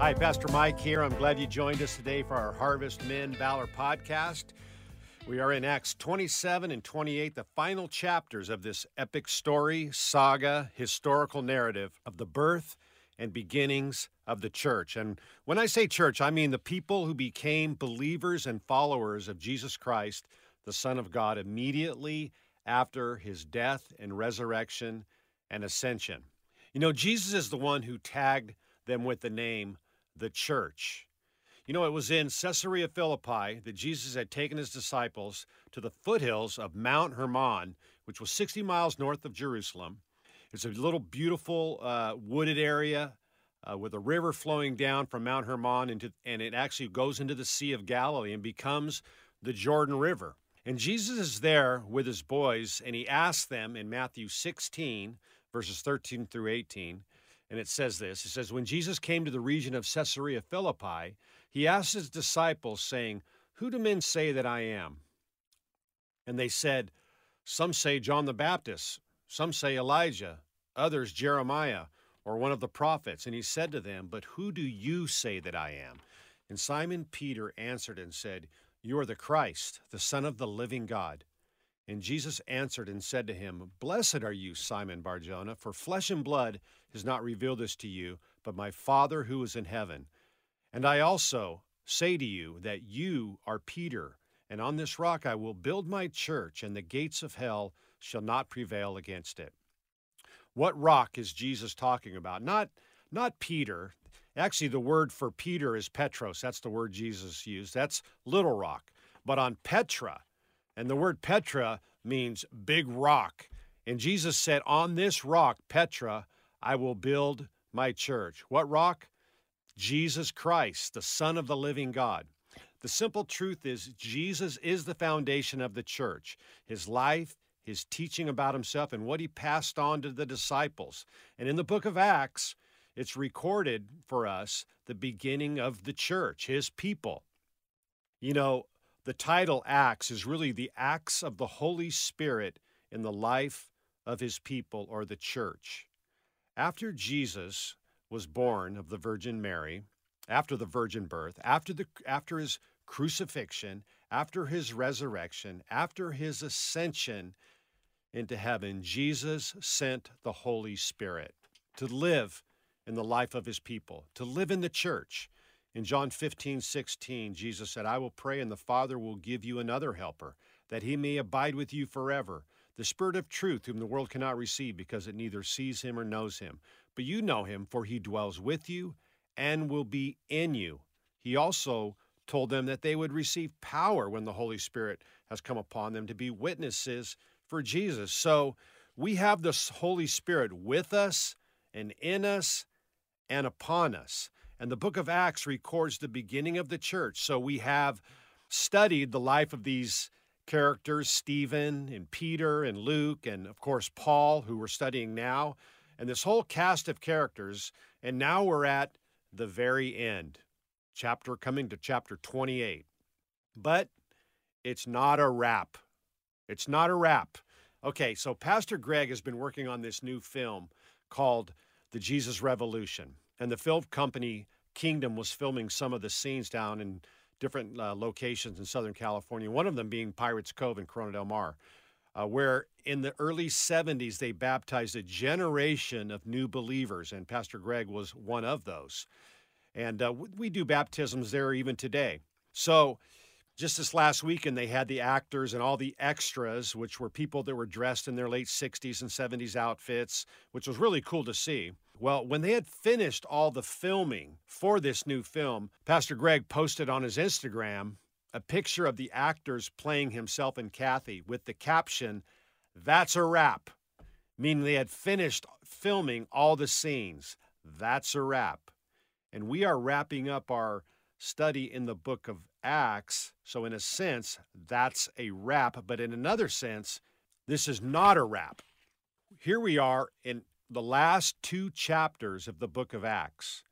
Hi, Pastor Mike here. I'm glad you joined us today for our Harvest Men Valor podcast. We are in Acts 27 and 28, the final chapters of this epic story, saga, historical narrative of the birth and beginnings of the church. And when I say church, I mean the people who became believers and followers of Jesus Christ, the Son of God, immediately after his death and resurrection and ascension. You know, Jesus is the one who tagged them with the name the church. You know, it was in Caesarea Philippi that Jesus had taken his disciples to the foothills of Mount Hermon, which was 60 miles north of Jerusalem. It's a little beautiful uh, wooded area uh, with a river flowing down from Mount Hermon, into, and it actually goes into the Sea of Galilee and becomes the Jordan River. And Jesus is there with his boys, and he asks them in Matthew 16, verses 13 through 18, and it says this it says, When Jesus came to the region of Caesarea Philippi, he asked his disciples, saying, Who do men say that I am? And they said, Some say John the Baptist, some say Elijah, others Jeremiah, or one of the prophets. And he said to them, But who do you say that I am? And Simon Peter answered and said, You are the Christ, the Son of the living God. And Jesus answered and said to him, Blessed are you, Simon Barjona, for flesh and blood has not revealed this to you, but my Father who is in heaven. And I also say to you that you are Peter, and on this rock I will build my church, and the gates of hell shall not prevail against it. What rock is Jesus talking about? Not, not Peter. Actually, the word for Peter is Petros. That's the word Jesus used. That's little rock. But on Petra, and the word Petra means big rock. And Jesus said, On this rock, Petra, I will build my church. What rock? Jesus Christ, the Son of the living God. The simple truth is, Jesus is the foundation of the church. His life, his teaching about himself, and what he passed on to the disciples. And in the book of Acts, it's recorded for us the beginning of the church, his people. You know, the title Acts is really the acts of the Holy Spirit in the life of his people or the church. After Jesus was born of the Virgin Mary, after the virgin birth, after, the, after his crucifixion, after his resurrection, after his ascension into heaven, Jesus sent the Holy Spirit to live in the life of his people, to live in the church. In John 15, 16, Jesus said, I will pray, and the Father will give you another helper, that he may abide with you forever, the Spirit of truth, whom the world cannot receive, because it neither sees him or knows him. But you know him, for he dwells with you and will be in you. He also told them that they would receive power when the Holy Spirit has come upon them to be witnesses for Jesus. So we have the Holy Spirit with us and in us and upon us. And the book of Acts records the beginning of the church. So we have studied the life of these characters Stephen and Peter and Luke, and of course, Paul, who we're studying now, and this whole cast of characters. And now we're at the very end, chapter coming to chapter 28. But it's not a wrap. It's not a wrap. Okay, so Pastor Greg has been working on this new film called The Jesus Revolution and the film company Kingdom was filming some of the scenes down in different uh, locations in Southern California, one of them being Pirates Cove in Corona del Mar, uh, where in the early 70s they baptized a generation of new believers, and Pastor Greg was one of those. And uh, we do baptisms there even today. So, just this last weekend, they had the actors and all the extras, which were people that were dressed in their late 60s and 70s outfits, which was really cool to see. Well, when they had finished all the filming for this new film, Pastor Greg posted on his Instagram a picture of the actors playing himself and Kathy with the caption, That's a wrap, meaning they had finished filming all the scenes. That's a wrap. And we are wrapping up our study in the book of Acts. So, in a sense, that's a wrap. But in another sense, this is not a wrap. Here we are in the last two chapters of the book of Acts.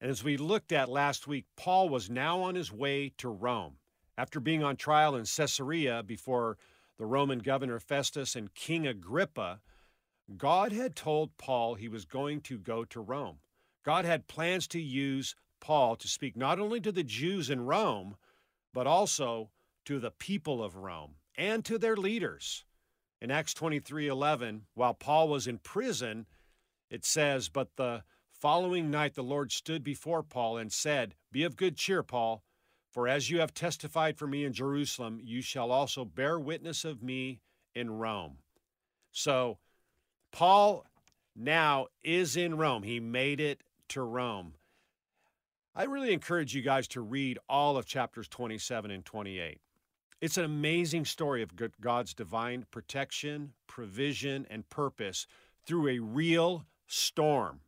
And as we looked at last week, Paul was now on his way to Rome. After being on trial in Caesarea before the Roman governor Festus and King Agrippa, God had told Paul he was going to go to Rome. God had plans to use Paul to speak not only to the Jews in Rome, but also to the people of Rome and to their leaders. In Acts 23 11, while Paul was in prison, it says, But the following night the Lord stood before Paul and said, Be of good cheer, Paul, for as you have testified for me in Jerusalem, you shall also bear witness of me in Rome. So, Paul now is in Rome. He made it to Rome. I really encourage you guys to read all of chapters 27 and 28. It's an amazing story of God's divine protection, provision, and purpose through a real storm.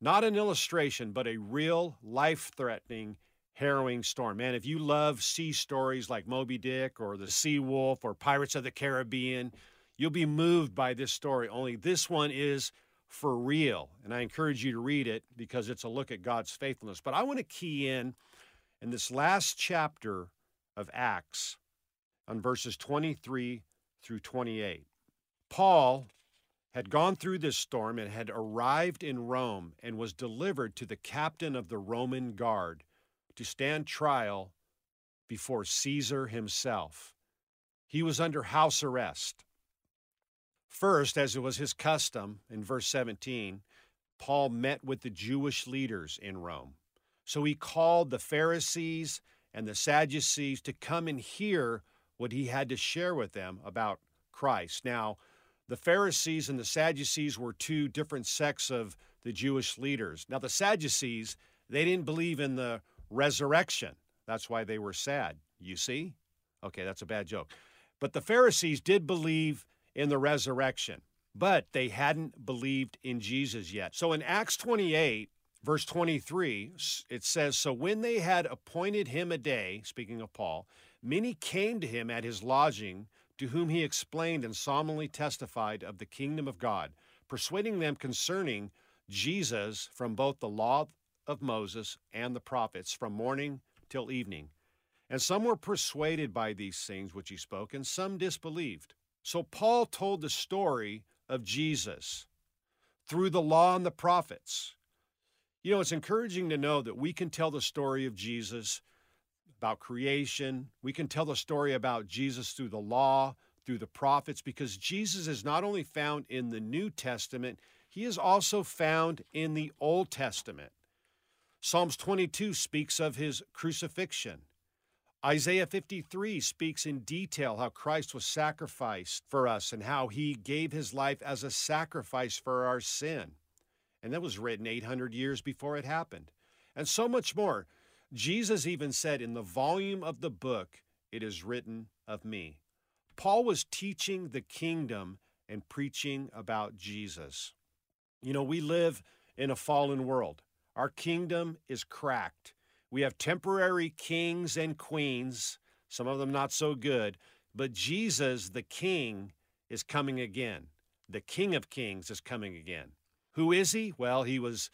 Not an illustration, but a real life threatening, harrowing storm. Man, if you love sea stories like Moby Dick or The Sea Wolf or Pirates of the Caribbean, you'll be moved by this story. Only this one is for real. And I encourage you to read it because it's a look at God's faithfulness. But I want to key in in this last chapter of Acts on verses 23 through 28. Paul had gone through this storm and had arrived in Rome and was delivered to the captain of the Roman guard to stand trial before Caesar himself. He was under house arrest. First, as it was his custom in verse 17, Paul met with the Jewish leaders in Rome. So he called the Pharisees and the Sadducees to come and hear what he had to share with them about Christ. Now, the Pharisees and the Sadducees were two different sects of the Jewish leaders. Now, the Sadducees, they didn't believe in the resurrection. That's why they were sad. You see? Okay, that's a bad joke. But the Pharisees did believe in the resurrection, but they hadn't believed in Jesus yet. So in Acts 28, verse 23, it says So when they had appointed him a day, speaking of Paul, many came to him at his lodging, to whom he explained and solemnly testified of the kingdom of God, persuading them concerning Jesus from both the law of Moses and the prophets, from morning till evening. And some were persuaded by these things which he spoke, and some disbelieved. So Paul told the story of Jesus through the law and the prophets. You know, it's encouraging to know that we can tell the story of Jesus about creation. We can tell the story about Jesus through the law, through the prophets, because Jesus is not only found in the New Testament, he is also found in the Old Testament. Psalms 22 speaks of his crucifixion. Isaiah 53 speaks in detail how Christ was sacrificed for us and how he gave his life as a sacrifice for our sin. And that was written 800 years before it happened. And so much more. Jesus even said, In the volume of the book, it is written of me. Paul was teaching the kingdom and preaching about Jesus. You know, we live in a fallen world, our kingdom is cracked. We have temporary kings and queens, some of them not so good, but Jesus, the king, is coming again. The King of Kings is coming again. Who is he? Well, he was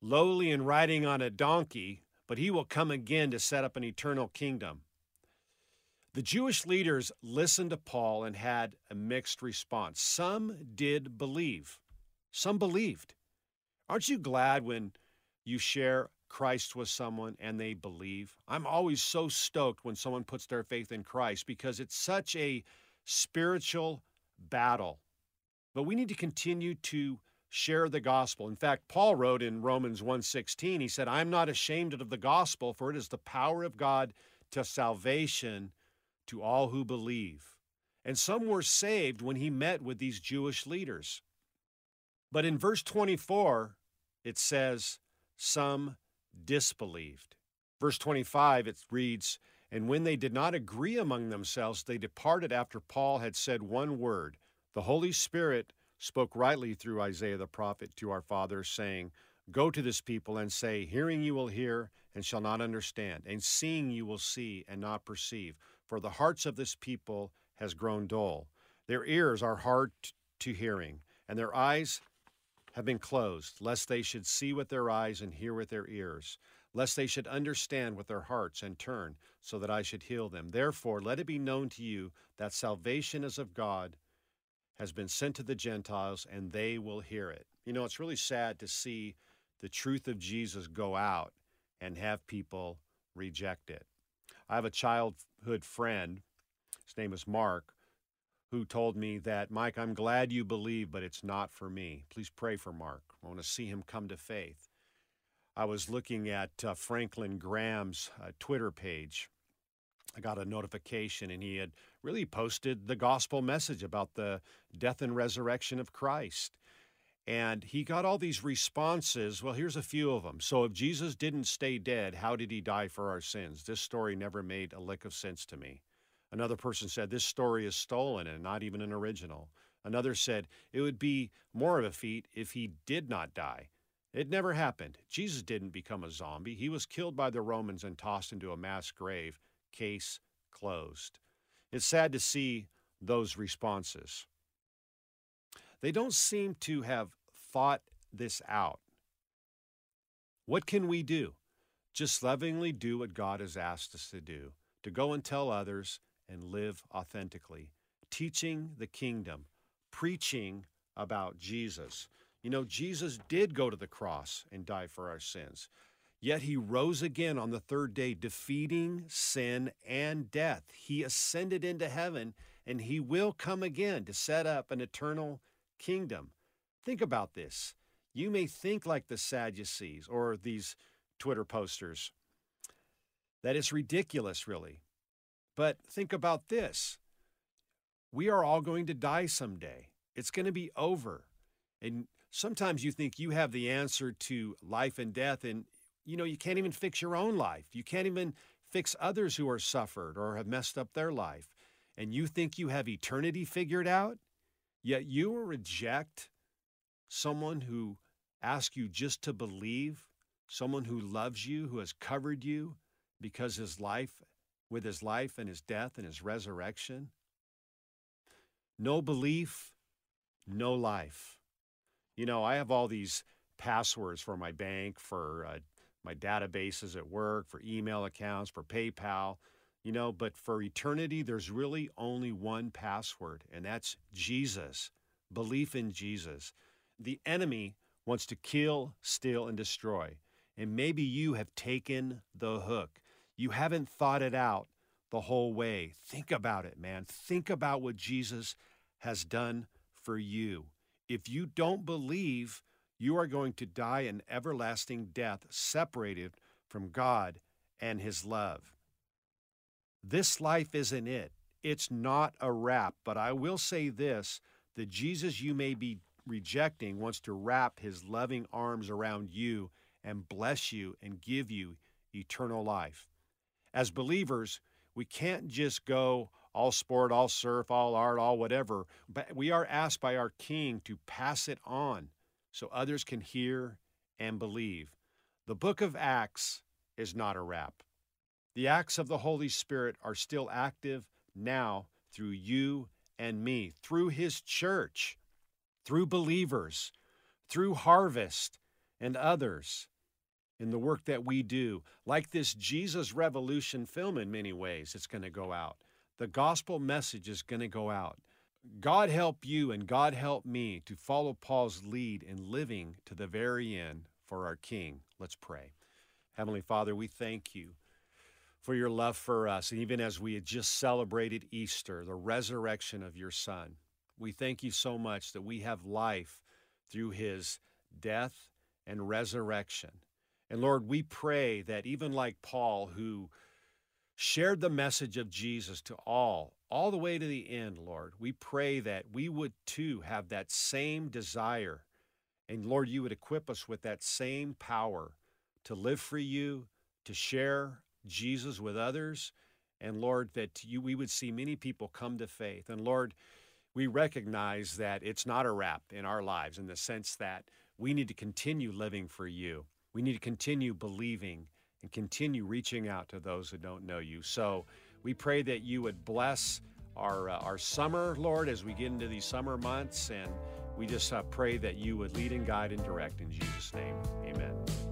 lowly and riding on a donkey, but he will come again to set up an eternal kingdom. The Jewish leaders listened to Paul and had a mixed response. Some did believe, some believed. Aren't you glad when you share Christ with someone and they believe. I'm always so stoked when someone puts their faith in Christ because it's such a spiritual battle. But we need to continue to share the gospel. In fact, Paul wrote in Romans 1:16, he said, "I'm not ashamed of the gospel, for it is the power of God to salvation to all who believe." And some were saved when he met with these Jewish leaders. But in verse 24, it says, some disbelieved. Verse 25, it reads, And when they did not agree among themselves, they departed after Paul had said one word. The Holy Spirit spoke rightly through Isaiah the prophet to our fathers, saying, Go to this people and say, Hearing you will hear and shall not understand, and seeing you will see and not perceive. For the hearts of this people has grown dull. Their ears are hard to hearing, and their eyes have been closed, lest they should see with their eyes and hear with their ears, lest they should understand with their hearts and turn, so that I should heal them. Therefore, let it be known to you that salvation is of God, has been sent to the Gentiles, and they will hear it. You know, it's really sad to see the truth of Jesus go out and have people reject it. I have a childhood friend, his name is Mark, who told me that, Mike, I'm glad you believe, but it's not for me. Please pray for Mark. I want to see him come to faith. I was looking at uh, Franklin Graham's uh, Twitter page. I got a notification, and he had really posted the gospel message about the death and resurrection of Christ. And he got all these responses. Well, here's a few of them. So, if Jesus didn't stay dead, how did he die for our sins? This story never made a lick of sense to me. Another person said, This story is stolen and not even an original. Another said, It would be more of a feat if he did not die. It never happened. Jesus didn't become a zombie. He was killed by the Romans and tossed into a mass grave. Case closed. It's sad to see those responses. They don't seem to have thought this out. What can we do? Just lovingly do what God has asked us to do to go and tell others and live authentically, teaching the kingdom, preaching about Jesus. You know, Jesus did go to the cross and die for our sins. Yet he rose again on the third day, defeating sin and death. He ascended into heaven and he will come again to set up an eternal kingdom. Think about this. You may think like the Sadducees or these Twitter posters that it's ridiculous, really. But think about this we are all going to die someday, it's going to be over. And sometimes you think you have the answer to life and death, and you know, you can't even fix your own life. You can't even fix others who are suffered or have messed up their life. And you think you have eternity figured out? Yet you will reject someone who asks you just to believe, someone who loves you, who has covered you because his life, with his life and his death and his resurrection. No belief, no life. You know, I have all these passwords for my bank, for uh, my databases at work, for email accounts, for PayPal you know, but for eternity, there's really only one password, and that's Jesus, belief in Jesus. The enemy wants to kill, steal, and destroy. And maybe you have taken the hook. You haven't thought it out the whole way. Think about it, man. Think about what Jesus has done for you. If you don't believe, you are going to die an everlasting death, separated from God and His love. This life isn't it. It's not a wrap. But I will say this the Jesus you may be rejecting wants to wrap his loving arms around you and bless you and give you eternal life. As believers, we can't just go all sport, all surf, all art, all whatever, but we are asked by our King to pass it on so others can hear and believe. The book of Acts is not a wrap. The acts of the Holy Spirit are still active now through you and me, through His church, through believers, through Harvest and others in the work that we do. Like this Jesus Revolution film, in many ways, it's going to go out. The gospel message is going to go out. God help you and God help me to follow Paul's lead in living to the very end for our King. Let's pray. Heavenly Father, we thank you for your love for us. And even as we had just celebrated Easter, the resurrection of your Son, we thank you so much that we have life through his death and resurrection. And Lord, we pray that even like Paul, who shared the message of Jesus to all, all the way to the end, Lord, we pray that we would too have that same desire. And Lord, you would equip us with that same power to live for you, to share Jesus with others. And Lord, that you, we would see many people come to faith. And Lord, we recognize that it's not a wrap in our lives in the sense that we need to continue living for you. We need to continue believing and continue reaching out to those who don't know you. So we pray that you would bless our, uh, our summer, Lord, as we get into these summer months. And we just uh, pray that you would lead and guide and direct in Jesus' name. Amen.